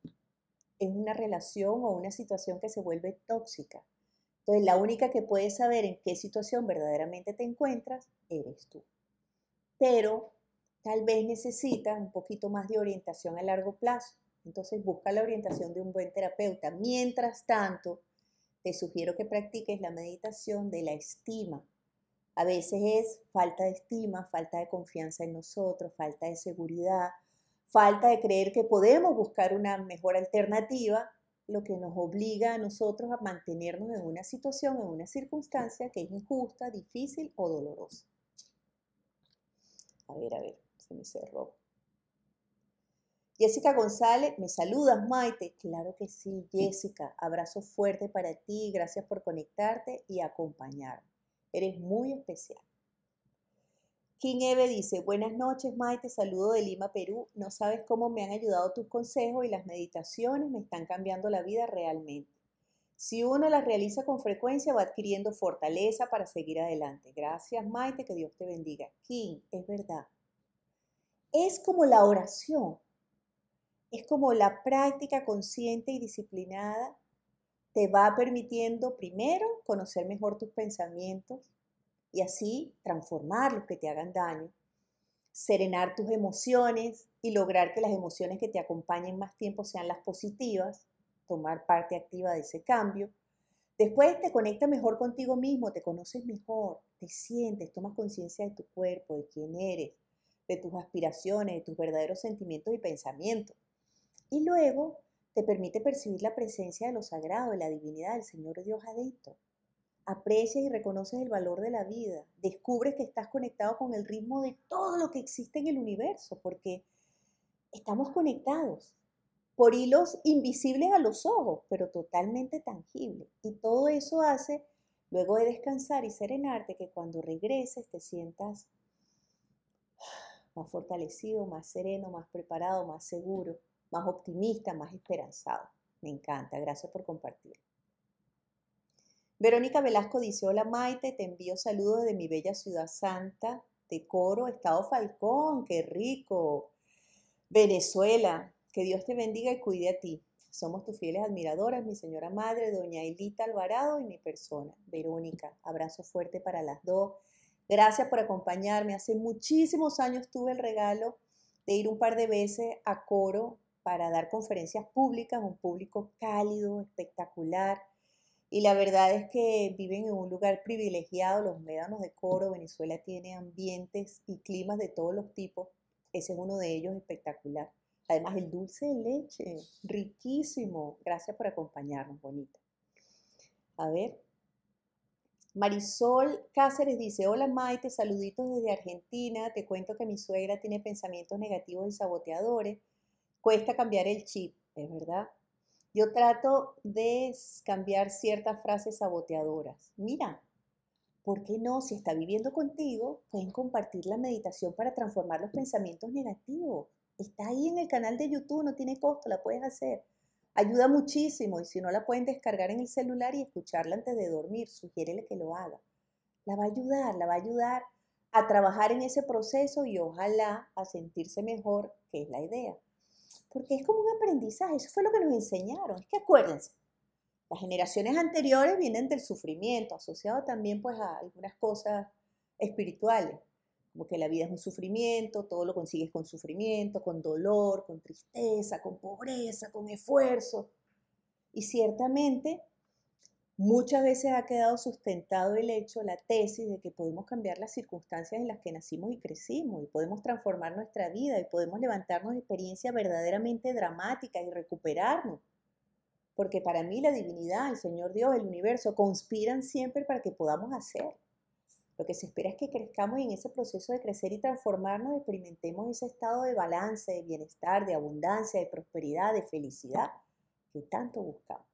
Es una relación o una situación que se vuelve tóxica. Entonces, la única que puede saber en qué situación verdaderamente te encuentras, eres tú. Pero tal vez necesitas un poquito más de orientación a largo plazo. Entonces, busca la orientación de un buen terapeuta. Mientras tanto, te sugiero que practiques la meditación de la estima a veces es falta de estima, falta de confianza en nosotros, falta de seguridad, falta de creer que podemos buscar una mejor alternativa, lo que nos obliga a nosotros a mantenernos en una situación, en una circunstancia que es injusta, difícil o dolorosa. A ver, a ver, se me cerró. Jessica González, ¿me saludas, Maite? Claro que sí, Jessica. Abrazo fuerte para ti, gracias por conectarte y acompañarme. Eres muy especial. King Eve dice, buenas noches Maite, saludo de Lima, Perú. No sabes cómo me han ayudado tus consejos y las meditaciones me están cambiando la vida realmente. Si uno las realiza con frecuencia va adquiriendo fortaleza para seguir adelante. Gracias Maite, que Dios te bendiga. King, es verdad. Es como la oración, es como la práctica consciente y disciplinada te va permitiendo primero conocer mejor tus pensamientos y así transformar los que te hagan daño, serenar tus emociones y lograr que las emociones que te acompañen más tiempo sean las positivas, tomar parte activa de ese cambio. Después te conecta mejor contigo mismo, te conoces mejor, te sientes, tomas conciencia de tu cuerpo, de quién eres, de tus aspiraciones, de tus verdaderos sentimientos y pensamientos. Y luego te permite percibir la presencia de lo sagrado, de la divinidad del Señor Dios adentro. Aprecias y reconoces el valor de la vida. Descubres que estás conectado con el ritmo de todo lo que existe en el universo, porque estamos conectados por hilos invisibles a los ojos, pero totalmente tangibles. Y todo eso hace, luego de descansar y serenarte, que cuando regreses te sientas más fortalecido, más sereno, más preparado, más seguro más optimista, más esperanzado. Me encanta, gracias por compartir. Verónica Velasco dice, hola Maite, te envío saludos de mi bella ciudad santa de Coro, Estado Falcón, qué rico. Venezuela, que Dios te bendiga y cuide a ti. Somos tus fieles admiradoras, mi señora madre, doña Elita Alvarado y mi persona, Verónica. Abrazo fuerte para las dos. Gracias por acompañarme. Hace muchísimos años tuve el regalo de ir un par de veces a Coro para dar conferencias públicas, un público cálido, espectacular. Y la verdad es que viven en un lugar privilegiado, los médanos de Coro, Venezuela tiene ambientes y climas de todos los tipos. Ese es uno de ellos espectacular. Además, el dulce de leche, riquísimo. Gracias por acompañarnos, bonita. A ver. Marisol Cáceres dice, hola Maite, saluditos desde Argentina. Te cuento que mi suegra tiene pensamientos negativos y saboteadores cuesta cambiar el chip, es verdad. Yo trato de cambiar ciertas frases saboteadoras. Mira, ¿por qué no? Si está viviendo contigo, pueden compartir la meditación para transformar los pensamientos negativos. Está ahí en el canal de YouTube, no tiene costo, la puedes hacer. Ayuda muchísimo y si no la pueden descargar en el celular y escucharla antes de dormir, sugiérele que lo haga. La va a ayudar, la va a ayudar a trabajar en ese proceso y ojalá a sentirse mejor, que es la idea. Porque es como un aprendizaje, eso fue lo que nos enseñaron. Es que acuérdense, las generaciones anteriores vienen del sufrimiento, asociado también pues a algunas cosas espirituales, como que la vida es un sufrimiento, todo lo consigues con sufrimiento, con dolor, con tristeza, con pobreza, con esfuerzo. Y ciertamente muchas veces ha quedado sustentado el hecho, la tesis de que podemos cambiar las circunstancias en las que nacimos y crecimos y podemos transformar nuestra vida y podemos levantarnos de experiencias verdaderamente dramáticas y recuperarnos porque para mí la divinidad, el Señor Dios, el universo conspiran siempre para que podamos hacer. Lo que se espera es que crezcamos y en ese proceso de crecer y transformarnos experimentemos ese estado de balance, de bienestar, de abundancia, de prosperidad, de felicidad que tanto buscamos.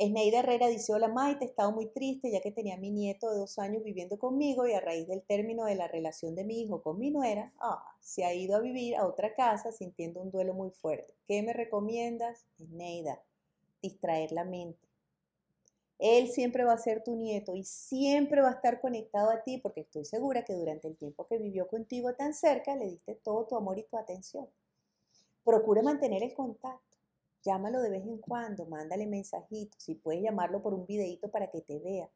Esneida Herrera dice, hola Maite, he estado muy triste ya que tenía mi nieto de dos años viviendo conmigo y a raíz del término de la relación de mi hijo con mi nuera, ah, se ha ido a vivir a otra casa sintiendo un duelo muy fuerte. ¿Qué me recomiendas? Esneida, distraer la mente. Él siempre va a ser tu nieto y siempre va a estar conectado a ti porque estoy segura que durante el tiempo que vivió contigo tan cerca le diste todo tu amor y tu atención. Procura mantener el contacto. Llámalo de vez en cuando, mándale mensajitos, si puedes llamarlo por un videito para que te vea.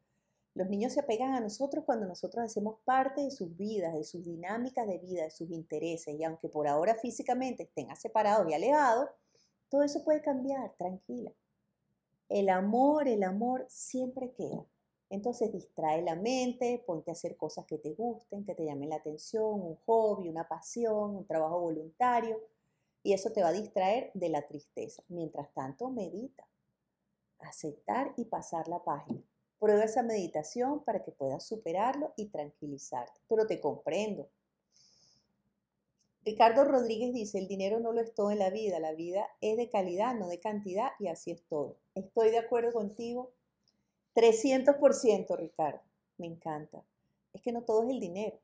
Los niños se apegan a nosotros cuando nosotros hacemos parte de sus vidas, de sus dinámicas de vida, de sus intereses. Y aunque por ahora físicamente estén separados y alejados, todo eso puede cambiar, tranquila. El amor, el amor siempre queda. Entonces distrae la mente, ponte a hacer cosas que te gusten, que te llamen la atención, un hobby, una pasión, un trabajo voluntario y eso te va a distraer de la tristeza. Mientras tanto, medita. Aceptar y pasar la página. Prueba esa meditación para que puedas superarlo y tranquilizarte. Pero te comprendo. Ricardo Rodríguez dice, el dinero no lo es todo en la vida, la vida es de calidad, no de cantidad, y así es todo. Estoy de acuerdo contigo. 300%, Ricardo. Me encanta. Es que no todo es el dinero.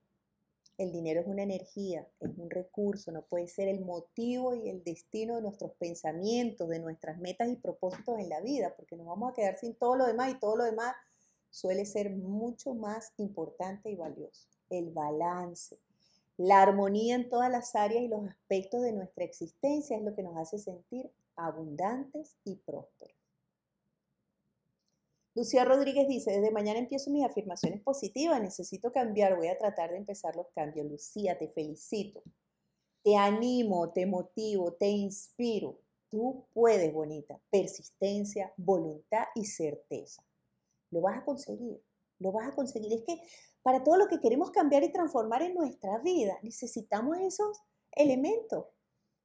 El dinero es una energía, es un recurso, no puede ser el motivo y el destino de nuestros pensamientos, de nuestras metas y propósitos en la vida, porque nos vamos a quedar sin todo lo demás y todo lo demás suele ser mucho más importante y valioso. El balance, la armonía en todas las áreas y los aspectos de nuestra existencia es lo que nos hace sentir abundantes y prósperos. Lucía Rodríguez dice, desde mañana empiezo mis afirmaciones positivas, necesito cambiar, voy a tratar de empezar los cambios. Lucía, te felicito, te animo, te motivo, te inspiro. Tú puedes, bonita, persistencia, voluntad y certeza. Lo vas a conseguir, lo vas a conseguir. Es que para todo lo que queremos cambiar y transformar en nuestra vida, necesitamos esos elementos.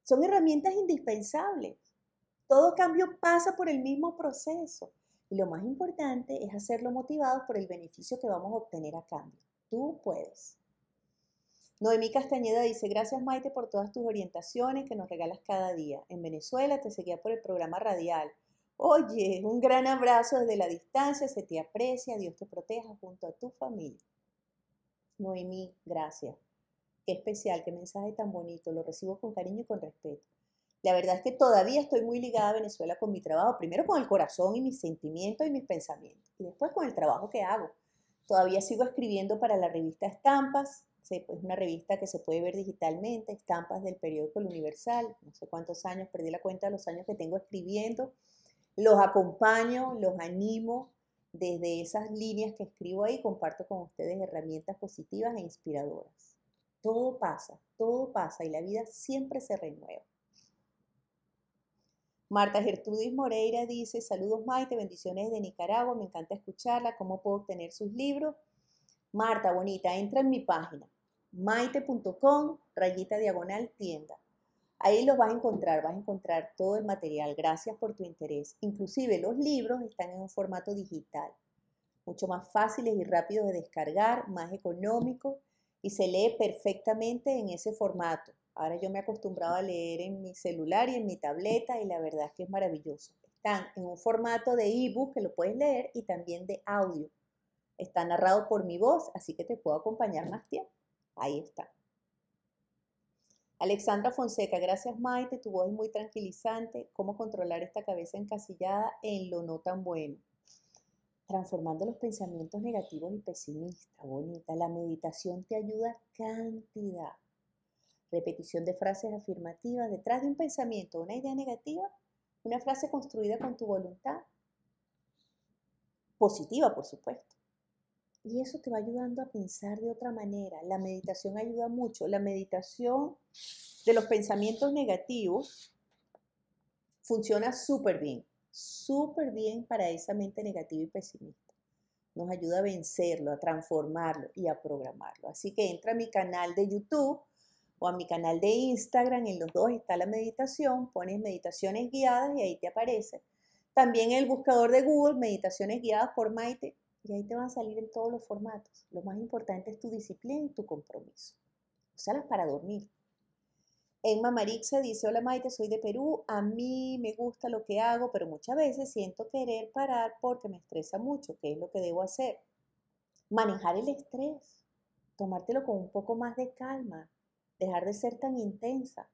Son herramientas indispensables. Todo cambio pasa por el mismo proceso. Y lo más importante es hacerlo motivados por el beneficio que vamos a obtener a cambio. Tú puedes. Noemí Castañeda dice, gracias Maite por todas tus orientaciones que nos regalas cada día. En Venezuela te seguía por el programa radial. Oye, un gran abrazo desde la distancia, se te aprecia, Dios te proteja junto a tu familia. Noemí, gracias. Qué especial, qué mensaje tan bonito, lo recibo con cariño y con respeto. La verdad es que todavía estoy muy ligada a Venezuela con mi trabajo, primero con el corazón y mis sentimientos y mis pensamientos, y después con el trabajo que hago. Todavía sigo escribiendo para la revista Estampas, es pues una revista que se puede ver digitalmente, Estampas del periódico Universal, no sé cuántos años, perdí la cuenta de los años que tengo escribiendo. Los acompaño, los animo desde esas líneas que escribo ahí, comparto con ustedes herramientas positivas e inspiradoras. Todo pasa, todo pasa y la vida siempre se renueva. Marta Gertrudis Moreira dice, saludos Maite, bendiciones de Nicaragua, me encanta escucharla, ¿cómo puedo obtener sus libros? Marta, bonita, entra en mi página, maite.com, rayita diagonal tienda. Ahí los vas a encontrar, vas a encontrar todo el material. Gracias por tu interés. Inclusive los libros están en un formato digital, mucho más fáciles y rápidos de descargar, más económico y se lee perfectamente en ese formato. Ahora yo me he acostumbrado a leer en mi celular y en mi tableta y la verdad es que es maravilloso. Están en un formato de ebook que lo puedes leer y también de audio. Está narrado por mi voz, así que te puedo acompañar más tiempo. Ahí está. Alexandra Fonseca, gracias Maite, tu voz es muy tranquilizante. ¿Cómo controlar esta cabeza encasillada en lo no tan bueno? Transformando los pensamientos negativos y pesimistas, bonita. La meditación te ayuda cantidad. Repetición de frases afirmativas detrás de un pensamiento, una idea negativa, una frase construida con tu voluntad. Positiva, por supuesto. Y eso te va ayudando a pensar de otra manera. La meditación ayuda mucho. La meditación de los pensamientos negativos funciona súper bien, súper bien para esa mente negativa y pesimista. Nos ayuda a vencerlo, a transformarlo y a programarlo. Así que entra a mi canal de YouTube o a mi canal de Instagram, en los dos está la meditación, pones meditaciones guiadas y ahí te aparece. También el buscador de Google, meditaciones guiadas por Maite, y ahí te van a salir en todos los formatos. Lo más importante es tu disciplina y tu compromiso. Úsalas para dormir. Emma Marixa dice, hola Maite, soy de Perú, a mí me gusta lo que hago, pero muchas veces siento querer parar porque me estresa mucho. ¿Qué es lo que debo hacer? Manejar el estrés, tomártelo con un poco más de calma, dejar de ser tan intensa.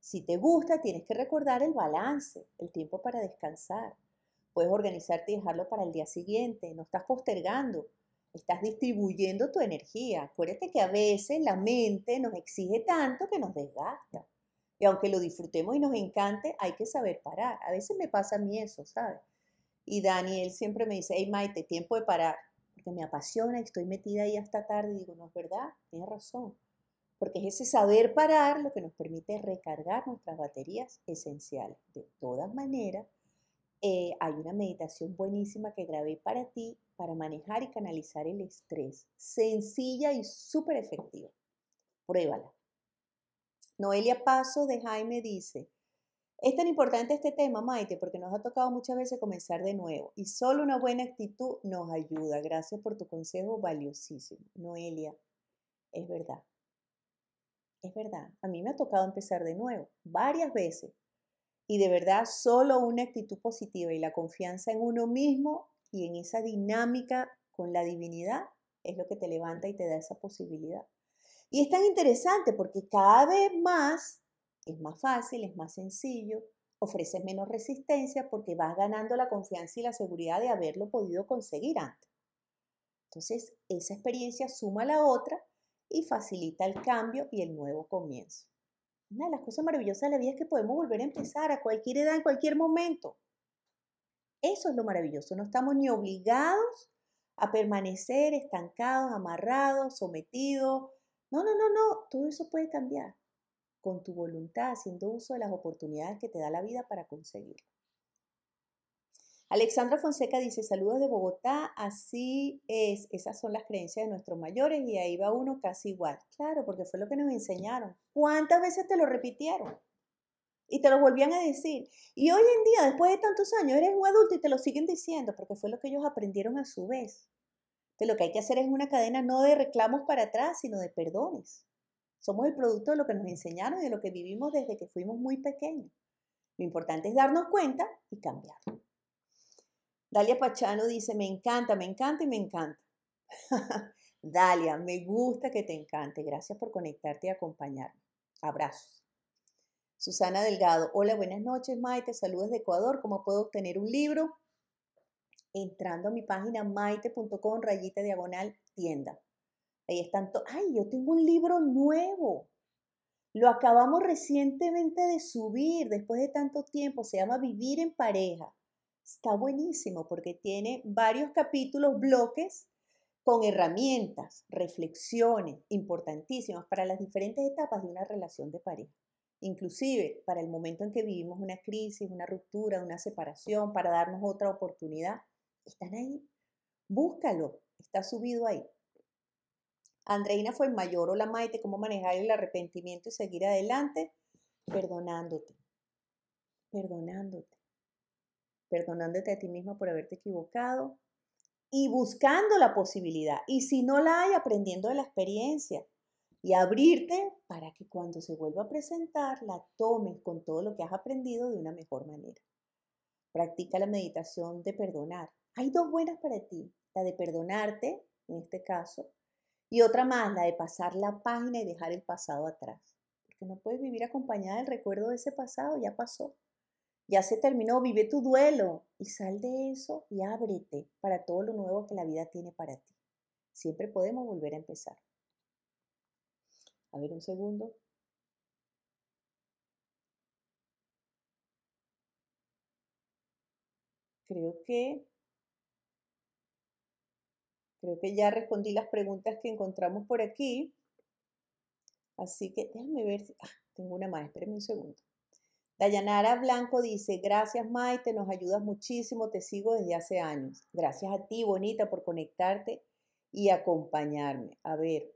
Si te gusta, tienes que recordar el balance, el tiempo para descansar. Puedes organizarte y dejarlo para el día siguiente. No estás postergando, estás distribuyendo tu energía. Acuérdate que a veces la mente nos exige tanto que nos desgasta. Y aunque lo disfrutemos y nos encante, hay que saber parar. A veces me pasa a mí eso, ¿sabes? Y Daniel siempre me dice, hey Maite, tiempo de parar, porque me apasiona y estoy metida ahí hasta tarde. Y digo, no es verdad, tienes razón porque es ese saber parar lo que nos permite recargar nuestras baterías esenciales. De todas maneras, eh, hay una meditación buenísima que grabé para ti para manejar y canalizar el estrés. Sencilla y súper efectiva. Pruébala. Noelia Paso de Jaime dice, es tan importante este tema, Maite, porque nos ha tocado muchas veces comenzar de nuevo y solo una buena actitud nos ayuda. Gracias por tu consejo valiosísimo. Noelia, es verdad. Es verdad, a mí me ha tocado empezar de nuevo, varias veces. Y de verdad, solo una actitud positiva y la confianza en uno mismo y en esa dinámica con la divinidad es lo que te levanta y te da esa posibilidad. Y es tan interesante porque cada vez más es más fácil, es más sencillo, ofreces menos resistencia porque vas ganando la confianza y la seguridad de haberlo podido conseguir antes. Entonces, esa experiencia suma a la otra y facilita el cambio y el nuevo comienzo. Una de las cosas maravillosas de la vida es que podemos volver a empezar a cualquier edad, en cualquier momento. Eso es lo maravilloso. No estamos ni obligados a permanecer estancados, amarrados, sometidos. No, no, no, no. Todo eso puede cambiar con tu voluntad, haciendo uso de las oportunidades que te da la vida para conseguirlo. Alexandra Fonseca dice, saludos de Bogotá, así es, esas son las creencias de nuestros mayores y ahí va uno casi igual. Claro, porque fue lo que nos enseñaron. ¿Cuántas veces te lo repitieron? Y te lo volvían a decir. Y hoy en día, después de tantos años, eres un adulto y te lo siguen diciendo, porque fue lo que ellos aprendieron a su vez. Lo que hay que hacer es una cadena no de reclamos para atrás, sino de perdones. Somos el producto de lo que nos enseñaron y de lo que vivimos desde que fuimos muy pequeños. Lo importante es darnos cuenta y cambiarlo. Dalia Pachano dice, me encanta, me encanta y me encanta. [LAUGHS] Dalia, me gusta que te encante. Gracias por conectarte y acompañarme. Abrazos. Susana Delgado, hola, buenas noches, Maite. Saludos de Ecuador. ¿Cómo puedo obtener un libro? Entrando a mi página maite.com, rayita diagonal, tienda. Ahí están todos. ¡Ay, yo tengo un libro nuevo! Lo acabamos recientemente de subir después de tanto tiempo. Se llama Vivir en pareja. Está buenísimo porque tiene varios capítulos, bloques con herramientas, reflexiones importantísimas para las diferentes etapas de una relación de pareja. Inclusive para el momento en que vivimos una crisis, una ruptura, una separación, para darnos otra oportunidad. Están ahí. Búscalo. Está subido ahí. Andreina fue el mayor o la maite, cómo manejar el arrepentimiento y seguir adelante, perdonándote. Perdonándote perdonándote a ti misma por haberte equivocado y buscando la posibilidad. Y si no la hay, aprendiendo de la experiencia y abrirte para que cuando se vuelva a presentar la tomes con todo lo que has aprendido de una mejor manera. Practica la meditación de perdonar. Hay dos buenas para ti, la de perdonarte, en este caso, y otra más, la de pasar la página y dejar el pasado atrás. porque no puedes vivir acompañada del recuerdo de ese pasado, ya pasó. Ya se terminó, vive tu duelo y sal de eso y ábrete para todo lo nuevo que la vida tiene para ti. Siempre podemos volver a empezar. A ver un segundo. Creo que creo que ya respondí las preguntas que encontramos por aquí. Así que déjame ver. Ah, tengo una más, espérenme un segundo. Dayanara Blanco dice, gracias Maite, nos ayudas muchísimo, te sigo desde hace años. Gracias a ti, bonita, por conectarte y acompañarme. A ver,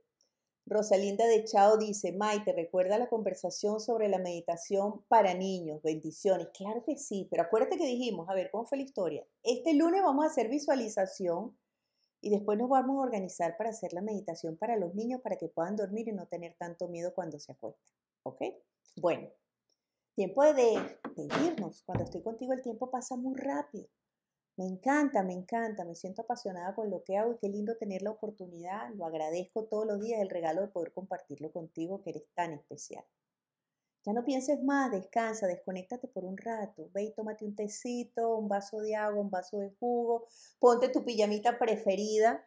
Rosalinda de Chao dice, Maite, recuerda la conversación sobre la meditación para niños, bendiciones. Claro que sí, pero acuérdate que dijimos, a ver, ¿cómo fue la historia? Este lunes vamos a hacer visualización y después nos vamos a organizar para hacer la meditación para los niños para que puedan dormir y no tener tanto miedo cuando se acuestan. ¿Ok? Bueno, tiempo de, de irnos. Cuando estoy contigo el tiempo pasa muy rápido. Me encanta, me encanta, me siento apasionada con lo que hago y qué lindo tener la oportunidad. Lo agradezco todos los días el regalo de poder compartirlo contigo, que eres tan especial. Ya no pienses más, descansa, desconéctate por un rato. Ve y tómate un tecito, un vaso de agua, un vaso de jugo. Ponte tu pijamita preferida.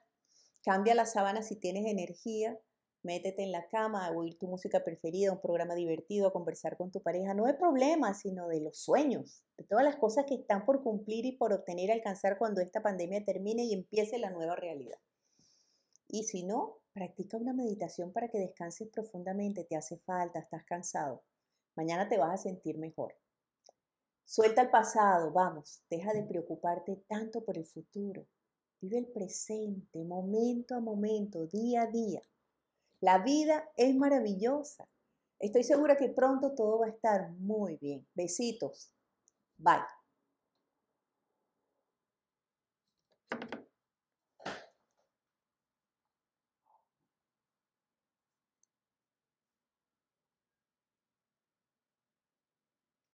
Cambia la sábana si tienes energía métete en la cama a oír tu música preferida, un programa divertido, a conversar con tu pareja, no de problemas, sino de los sueños, de todas las cosas que están por cumplir y por obtener y alcanzar cuando esta pandemia termine y empiece la nueva realidad. Y si no, practica una meditación para que descanses profundamente, te hace falta, estás cansado. Mañana te vas a sentir mejor. Suelta el pasado, vamos, deja de preocuparte tanto por el futuro. Vive el presente, momento a momento, día a día. La vida es maravillosa. Estoy segura que pronto todo va a estar muy bien. Besitos. Bye.